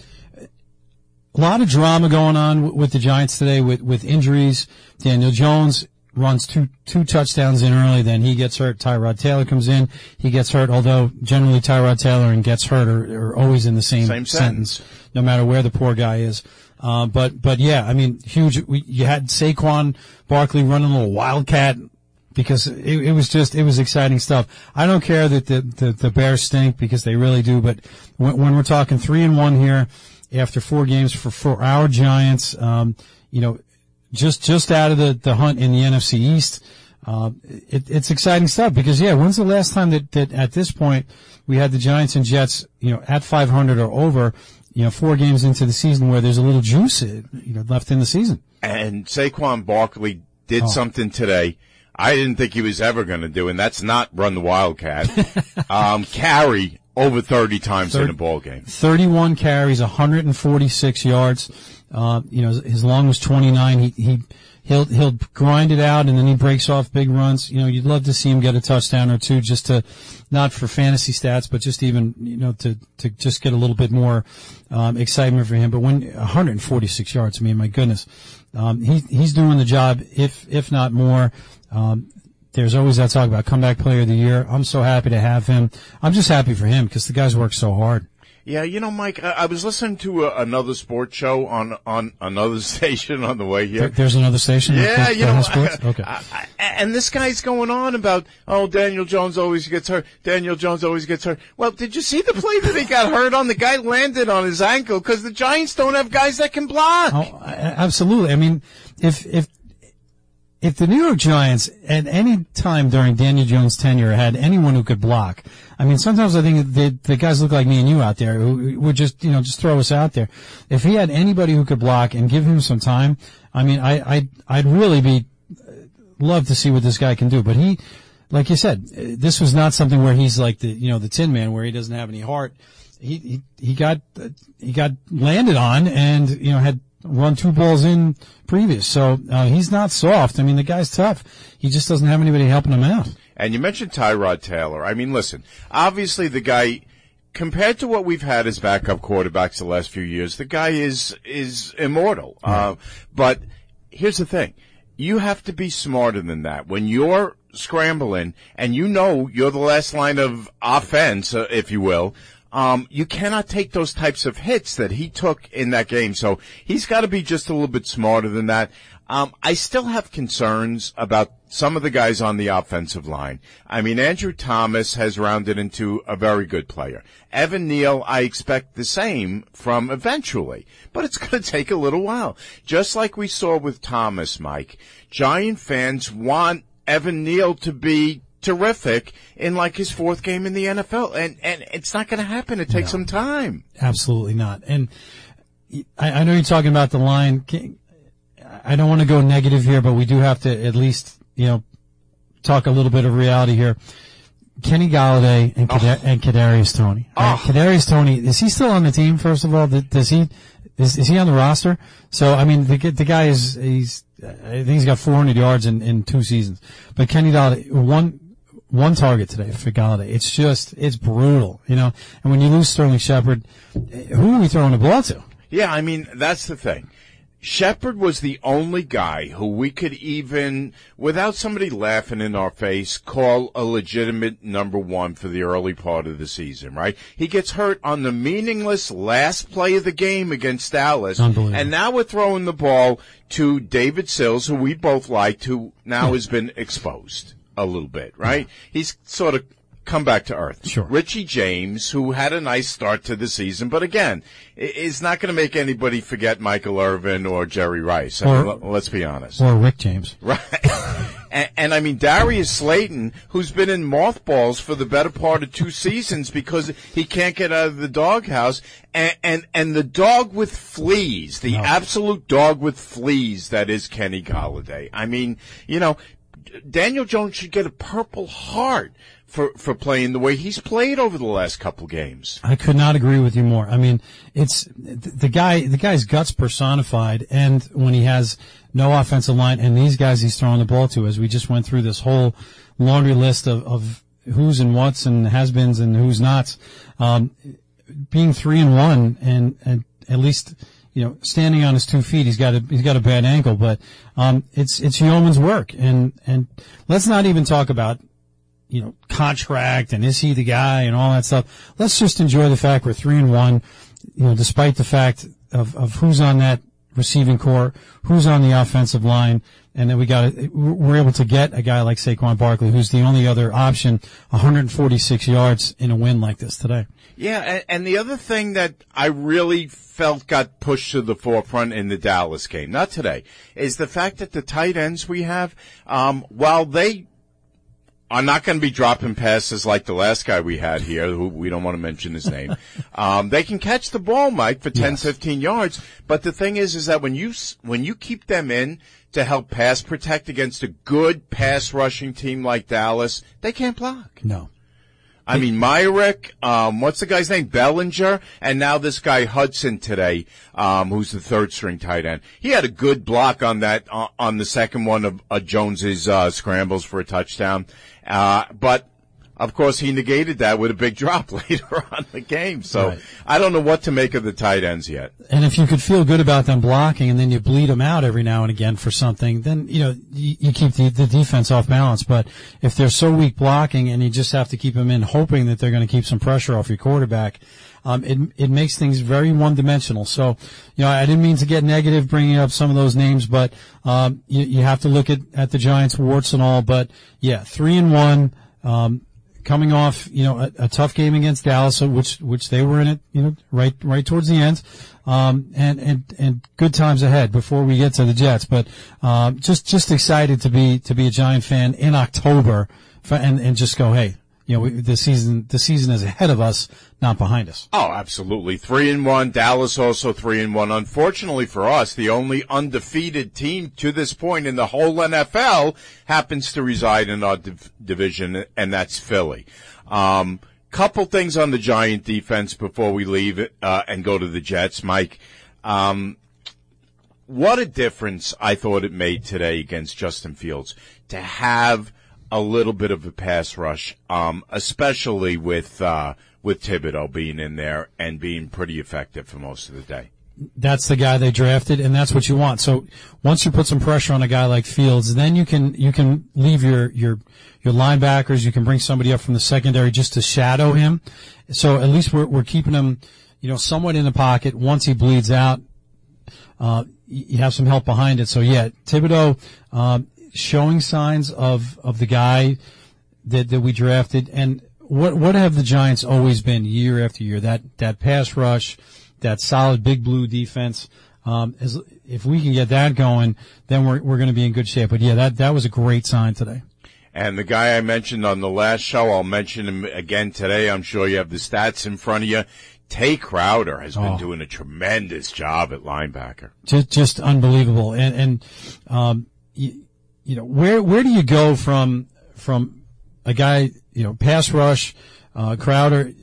a lot of drama going on w- with the Giants today with, with injuries. Daniel Jones runs two, two touchdowns in early, then he gets hurt. Tyrod Taylor comes in, he gets hurt, although generally Tyrod Taylor and gets hurt are, are always in the same, Same sentence. no matter where the poor guy is. Uh, but, but yeah, I mean, huge, we, you had Saquon Barkley running a little wildcat because it, it was just it was exciting stuff. I don't care that the, the, the Bears stink because they really do, but when, when we're talking three and one here after four games for for our Giants, um, you know, just just out of the the hunt in the NFC East. Uh, it, it's exciting stuff because yeah, when's the last time that, that at this point we had the Giants and Jets, you know, at 500 or over, you know, four games into the season where there's a little juice, you know, left in the season. And Saquon Barkley did Oh. something today. I didn't think he was ever going to do, and that's not run the Wildcat. [LAUGHS] um, carry over 30 times in a ball game. 31 carries, 146 yards. Uh, you know, his long was 29. He, he, he'll, he'll grind it out and then he breaks off big runs. You know, you'd love to see him get a touchdown or two just to, not for fantasy stats, but just even, you know, to, to just get a little bit more, um, excitement for him. But when 146 yards, I mean, my goodness, um, he, he's doing the job, if, if not more. Um, there's always that talk about comeback player of the year. I'm so happy to have him. I'm just happy for him because the guy's worked so hard. Yeah, you know, Mike, I, I was listening to a, another sports show on on another [LAUGHS] station on the way here. There- There's another station. Yeah, that you know, sports? [LAUGHS] Okay. I, I, and this guy's going on about, oh, Daniel Jones always gets hurt. Daniel Jones always gets hurt. Well, did you see the play that he got hurt on? The guy landed on his ankle because the Giants don't have guys that can block. Oh, absolutely. I mean, if if if the New York Giants at any time during Daniel Jones' tenure had anyone who could block, I mean, sometimes I think the the guys look like me and you out there who would just you know just throw us out there. If he had anybody who could block and give him some time, I mean, I I'd, I'd really be love to see what this guy can do. But he, like you said, uh, this was not something where he's like the you know the Tin Man where he doesn't have any heart. He he he got uh, he got landed on and you know had run two balls in previous. So uh, he's not soft. I mean, the guy's tough. He just doesn't have anybody helping him out. And you mentioned Tyrod Taylor. I mean, listen, obviously the guy, compared to what we've had as backup quarterbacks the last few years, the guy is, is immortal. Uh, but here's the thing. You have to be smarter than that. When you're scrambling and you know you're the last line of offense, uh, if you will, um, you cannot take those types of hits that he took in that game. So he's got to be just a little bit smarter than that. Um, I still have concerns about some of the guys on the offensive line. I mean, Andrew Thomas has rounded into a very good player. Evan Neal, I expect the same from eventually, but it's [LAUGHS] going to take a little while. Just like we saw with Thomas, Mike, Giant fans want Evan Neal to be terrific in like his fourth game in the NFL, and and it's not going to happen. It takes some time. Absolutely not. And I, I know you're talking about the line. I don't want to go negative here, but we do have to at least, you know, talk a little bit of reality here. Kenny Golladay and, Kada- and Kadarius Toney. Right, Kadarius Toney, is he still on the team? First of all, does he is, is he on the roster? So I mean, the the guy is he's I think he's got 400 yards in, in two seasons. But Kenny Golladay one one target today for Golladay. It's just it's brutal, you know. And when you lose Sterling Shepard, who are we throwing the ball to? Yeah, I mean, that's the thing. Shepard was the only guy who we could even, without somebody laughing in our face, call a legitimate number one for the early part of the season, right? He gets hurt on the meaningless last play of the game against Dallas. Unbelievable. And now we're throwing the ball to David Sills, who we both liked, who now has been exposed a little bit, right? He's sort of come back to earth. Sure. Richie James, who had a nice start to the season, but again, is not going to make anybody forget Michael Irvin or Jerry Rice. I mean, Or- let- let's be honest. Or Rick James. [LAUGHS] Right. and, and I mean, Darius Slayton, who's been in mothballs for the better part of two seasons because he can't get out of the doghouse. And, and, and the dog with fleas, the absolute dog with fleas that is Kenny Golladay. I mean, you know, Daniel Jones should get a purple heart for, for playing the way he's played over the last couple games. I could not agree with you more. I mean, it's the guy, the guy's guts personified. And when he has no offensive line and these guys he's throwing the ball to, as we just went through this whole laundry list of, of who's and what's and has-beens and who's nots, um, being three and one and, and at least, you know, standing on his two feet, he's got a, he's got a bad ankle, but, um, it's, it's yeoman's work. And, and let's not even talk about, you know, contract and is he the guy and all that stuff. Let's just enjoy the fact we're three and one, you know, despite the fact of, of who's on that receiving corps, who's on the offensive line, and then we got we're able to get a guy like Saquon Barkley, who's the only other option, 146 yards in a win like this today. Yeah, and, and the other thing that I really felt got pushed to the forefront in the Dallas game, not today, is the fact that the tight ends we have, um, while they are not going to be dropping passes like the last guy we had here, who we don't want to mention his name. [LAUGHS] Um, they can catch the ball, Mike, for 10, Yes. 15 yards. But the thing is, is that when you, when you keep them in to help pass protect against a good pass rushing team like Dallas, they can't block. No. I mean, Myarick, um, what's the guy's name? Bellinger, and now this guy Hudson today, um, who's the third string tight end. He had a good block on that, uh, on the second one of uh, Jones's, uh, scrambles for a touchdown. Uh, but, of course, he negated that with a big drop [LAUGHS] later on the game. So Right. I don't know what to make of the tight ends yet. And if you could feel good about them blocking and then you bleed them out every now and again for something, then, you know, you, you keep the, the defense off balance. But if they're so weak blocking and you just have to keep them in hoping that they're going to keep some pressure off your quarterback, um, it, it makes things very one dimensional. So, you know, I didn't mean to get negative bringing up some of those names, but, um, you, you have to look at, at the Giants warts and all. But yeah, three and one, um, coming off, you know, a, a tough game against Dallas, uh, which which they were in it, you know, right right towards the end, um, and and and good times ahead before we get to the Jets. But um, just just excited to be to be a Giant fan in October, for, and and just go, hey, you know, the season the season is ahead of us, not behind us. Oh, absolutely. Three and one. Dallas also three and one. Unfortunately for us, the only undefeated team to this point in the whole NFL happens to reside in our div- division, and that's Philly. Um, couple things on the Giant defense before we leave uh, and go to the Jets, Mike. Um, what a difference I thought it made today against Justin Fields to have a little bit of a pass rush, um, especially with uh, with Thibodeaux being in there and being pretty effective for most of the day. that's the guy they drafted, and that's what you want. So once you put some pressure on a guy like Fields, then you can you can leave your your your linebackers. You can bring somebody up from the secondary just to shadow him. So at least we're we're keeping him, you know, somewhat in the pocket. Once he bleeds out, uh, you have some help behind it. So yeah, Thibodeaux um, showing signs of of the guy that that we drafted, and what what have the Giants always been year after year? That that pass rush, that solid big blue defense. Um, as if we can get that going, then we're we're going to be in good shape. But yeah, that that was a great sign today. And the guy I mentioned on the last show, I'll mention him again today. I'm sure you have the stats in front of you. Tae Crowder has been Oh. doing a tremendous job at linebacker. just just unbelievable. And and um, you, you know where where do you go from from a guy you know pass rush, uh, Crowder,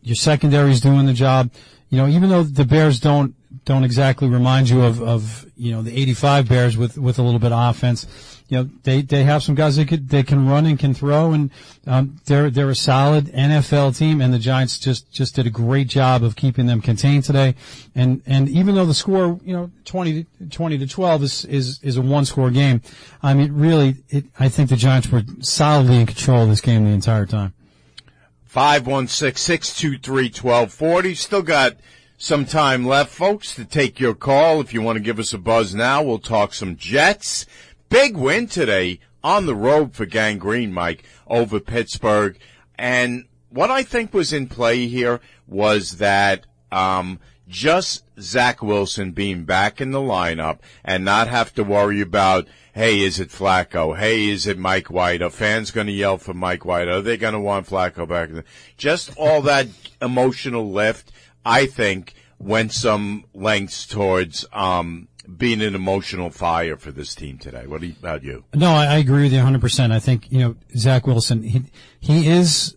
your secondary is doing the job. You know even though the Bears don't don't exactly remind you of of you know the '85 Bears with with a little bit of offense. You know they they have some guys that could they can run and can throw and um, they're they're a solid NFL team and the Giants just just did a great job of keeping them contained today and and even though the score you know 20 to, 20 to 12 is is is a one score game I mean really it, I think the Giants were solidly in control of this game the entire time 516-623-1240. Still got some time left, folks, to take your call. If you want to give us a buzz now, we'll talk some Jets. Big win today on the road for Gang Green, Mike, over Pittsburgh. And what I think was in play here was that, um, just Zach Wilson being back in the lineup and not have to worry about, hey, is it Flacco? Hey, is it Mike White? Are fans going to yell for Mike White? Are they going to want Flacco back? Just all that emotional lift, I think, went some lengths towards, um, being an emotional fire for this team today. What about you? No, I, I agree with you 100%. I think, you know, Zach Wilson, he, he is,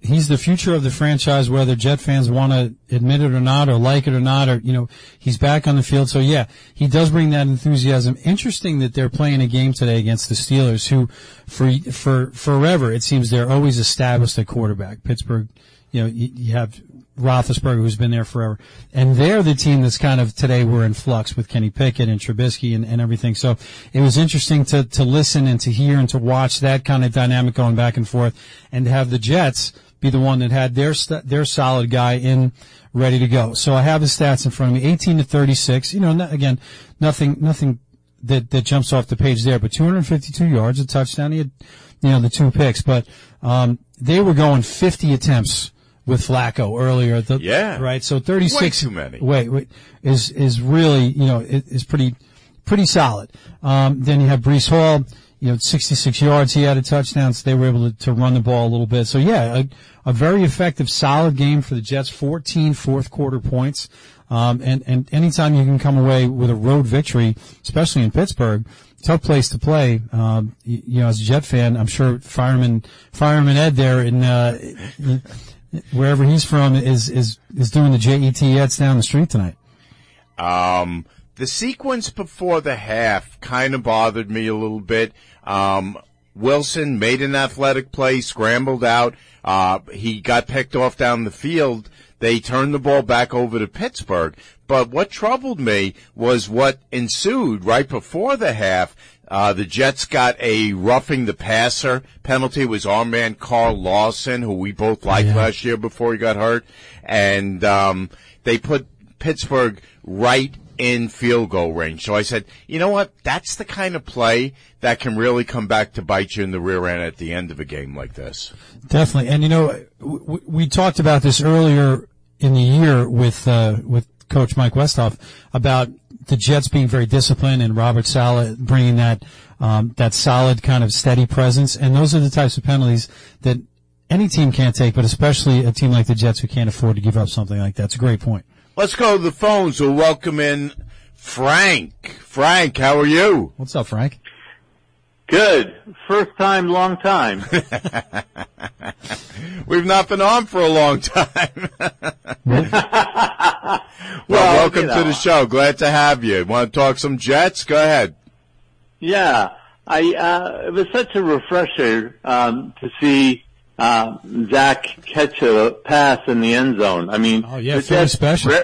he's the future of the franchise, whether Jet fans want to admit it or not, or like it or not, or, you know, he's back on the field. So yeah, he does bring that enthusiasm. Interesting that they're playing a game today against the Steelers, who for, for, forever, it seems they're always established at quarterback. Pittsburgh, you know, you, you have Roethlisberger, who's been there forever. And they're the team that's kind of today we're in flux with Kenny Pickett and Trubisky and, and everything. So it was interesting to, to listen and to hear and to watch that kind of dynamic going back and forth and to have the Jets be the one that had their their solid guy in ready to go. So I have the stats in front of me: 18 to 36. You know, not, again, nothing nothing that that jumps off the page there, but 252 yards, a touchdown. He had, you know, the two picks, but um, they were going 50 attempts with Flacco earlier. The, Yeah. Right. So 36. Way too many. Wait, wait, is, is really, you know, is is pretty, pretty solid. Um, then you have Breece Hall, you know, 66 yards. He had a touchdown. So they were able to, to run the ball a little bit. So yeah, a, a very effective, solid game for the Jets. 14 fourth quarter points. Um, and, and anytime you can come away with a road victory, especially in Pittsburgh, tough place to play. Um, you, you know, as a Jet fan, I'm sure fireman, fireman Ed there in, uh, wherever he's from is, is, is doing the JETs down the street tonight. Um, the sequence before the half kind of bothered me a little bit. Um, Wilson made an athletic play, scrambled out. Uh, he got picked off down the field. They turned the ball back over to Pittsburgh. But what troubled me was what ensued right before the half. Uh, the Jets got a roughing the passer penalty. It was our man Carl Lawson, who we both liked Yeah. last year before he got hurt. And, um, they put Pittsburgh right in field goal range. So I said, you know what? That's the kind of play that can really come back to bite you in the rear end at the end of a game like this. Definitely, and you know, we, we talked about this earlier in the year with uh, with Coach Mike Westhoff about the Jets being very disciplined and Robert Saleh bringing that um, that solid kind of steady presence, and those are the types of penalties that any team can't take, but especially a team like the Jets who can't afford to give up something like that. It's a great point. Let's go to the phones. We'll welcome in Frank. Frank, how are you? What's up, Frank? Good. First time, long time. [LAUGHS] We've not been on for a long time. [LAUGHS] well, Well, welcome you to know. the show. Glad to have you. Want to talk some Jets? Go ahead. yeah. I, uh, it was such a refresher, um, to see, uh, Zach catch a pass in the end zone. I mean, Oh, yeah, the Jets special. ra-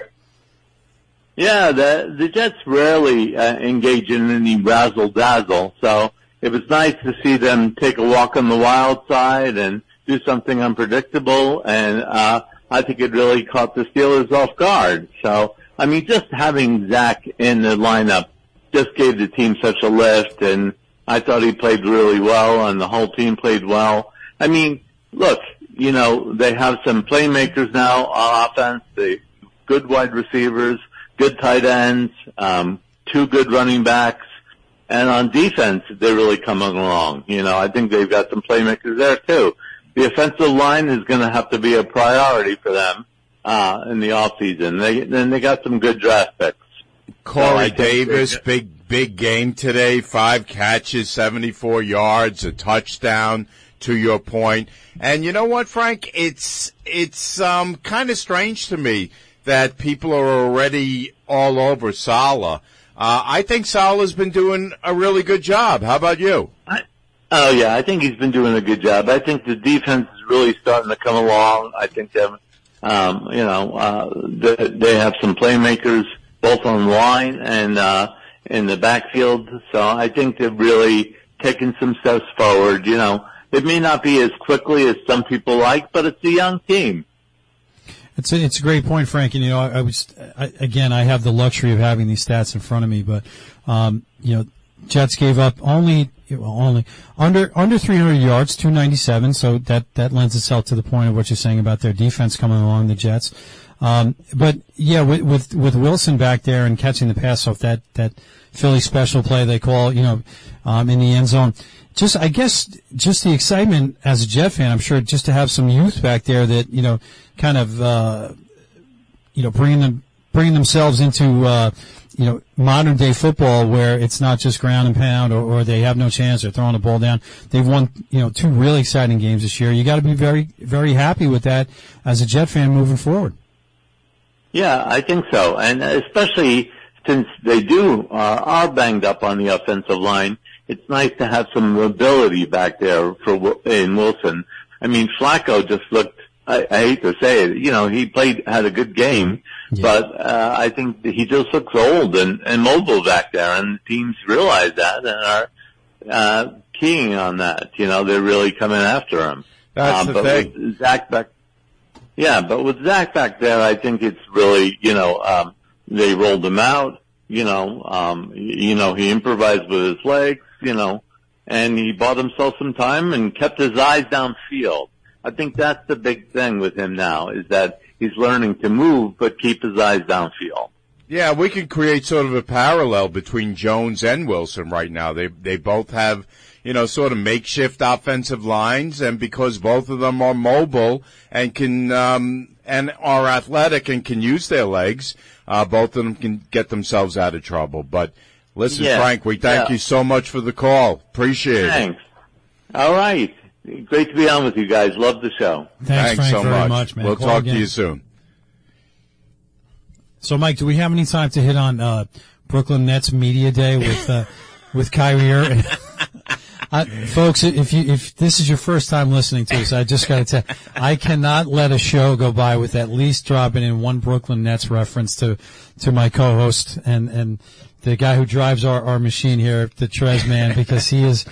yeah, the, the Jets rarely, uh, engage in any razzle dazzle. So it was nice to see them take a walk on the wild side and do something unpredictable. And, uh, I think it really caught the Steelers off guard. So, I mean, just having Zach in the lineup just gave the team such a lift and I thought he played really well and the whole team played well. I mean, look, you know, they have some playmakers now on offense, they good wide receivers, good tight ends, um, two good running backs, and on defense, they're really coming along. You know, I think they've got some playmakers there too. The offensive line is going to have to be a priority for them uh, in the off season. They then they got some good draft picks. Corey So Davis, big big game today. Five catches, seventy four yards, a touchdown. To your point, and you know what, Frank? It's it's um kind of strange to me that people are already all over Saleh. Uh, I think Saleh's been doing a really good job. How about you? Oh yeah, I think he's been doing a good job. I think the defense is really starting to come along. I think they um, you know, uh, they, they have some playmakers both on line and, uh, in the backfield. So I think they've really taken some steps forward. You know, it may not be as quickly as some people like, but it's a young team. It's a, it's a great point, Frank. And you know, I, I was I, again, I have the luxury of having these stats in front of me, but um, you know, Jets gave up only well, only under under 300 yards, 297. So that that lends itself to the point of what you're saying about their defense coming along. The Jets, um, but yeah, with, with with Wilson back there and catching the pass off that that Philly special play they call, you know, um, in the end zone. Just, I guess, just the excitement as a Jet fan. I'm sure just to have some youth back there that you know, kind of, uh, you know, bringing them, bringing themselves into, uh, you know, modern day football where it's not just ground and pound or, or they have no chance or throwing the ball down. They've won, you know, two really exciting games this year. You got to be very, very happy with that as a Jet fan moving forward. Yeah, I think so, and especially since they do uh, are banged up on the offensive line, it's nice to have some mobility back there for in Wilson. I mean, Flacco just looked. I, I hate to say it, you know, he played had a good game, Yeah. but uh, I think he just looks old and, and mobile back there, and teams realize that and are uh, keying on that. You know, they're really coming after him. That's Uh, the thing. Zach back, yeah, but with Zach back there, I think it's really, you know, um, they rolled him out. You know, um, you know, he improvised with his legs. You know, and he bought himself some time and kept his eyes downfield. I think that's the big thing with him now is that he's learning to move but keep his eyes downfield. Yeah, we can create sort of a parallel between Jones and Wilson right now. They they both have, you know, sort of makeshift offensive lines, and because both of them are mobile and can um, and are athletic and can use their legs, uh, both of them can get themselves out of trouble. But listen, Yeah, Frank, we thank yeah. you so much for the call. Appreciate it. Thanks. All right. Great to be on with you guys. Love the show. Thanks, Frank, so very much. much, man. We'll Call talk again. to you soon. So, Mike, do we have any time to hit on uh, Brooklyn Nets Media Day with uh, [LAUGHS] with Kyrie Irving? [LAUGHS] I, folks, if you if this is your first time listening to us, I just got to tell, I cannot let a show go by with at least dropping in one Brooklyn Nets reference to to my co-host and and the guy who drives our, our machine here, the Trez man, because he is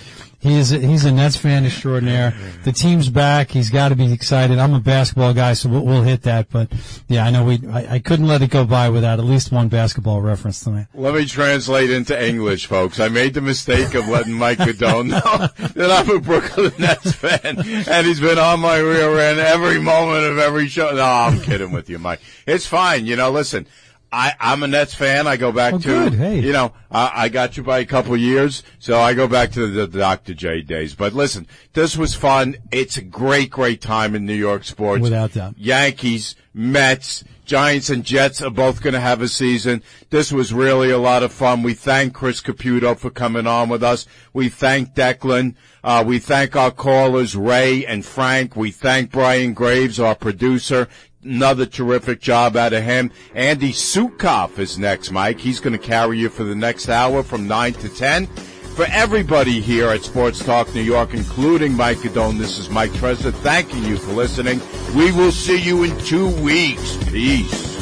he is he's a Nets fan extraordinaire. The team's back. He's got to be excited. I'm a basketball guy, so we'll, we'll hit that. But yeah, I know we I, I couldn't let it go by without at least one basketball reference tonight. Let me translate into English, folks. I made the mistake of letting Mike Godone know [LAUGHS] that I'm a Brooklyn Nets fan, and he's been on my rear end every moment of every show. No, I'm kidding with you, Mike. It's fine. You know, listen, I, I'm a Nets fan. I go back Oh, to, good. Hey. you know, I, I got you by a couple years, so I go back to the, the Dr. J days. But listen, this was fun. It's a great, great time in New York sports. Without doubt. Yankees, Mets, Giants, and Jets are both going to have a season. This was really a lot of fun. We thank Chris Caputo for coming on with us. We thank Declan. Uh, we thank our callers, Ray and Frank. We thank Brian Graves, our producer. Another terrific job out of him. Andy Sukoff is next, Mike. He's going to carry you for the next hour from 9 to 10. For everybody here at Sports Talk New York, including Mike Gadone, this is Mike Trezor thanking you for listening. We will see you in two weeks. Peace.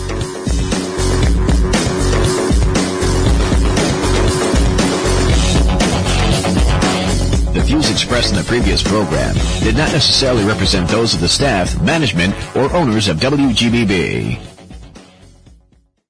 Views expressed in the previous program did not necessarily represent those of the staff, management, or owners of WGBB.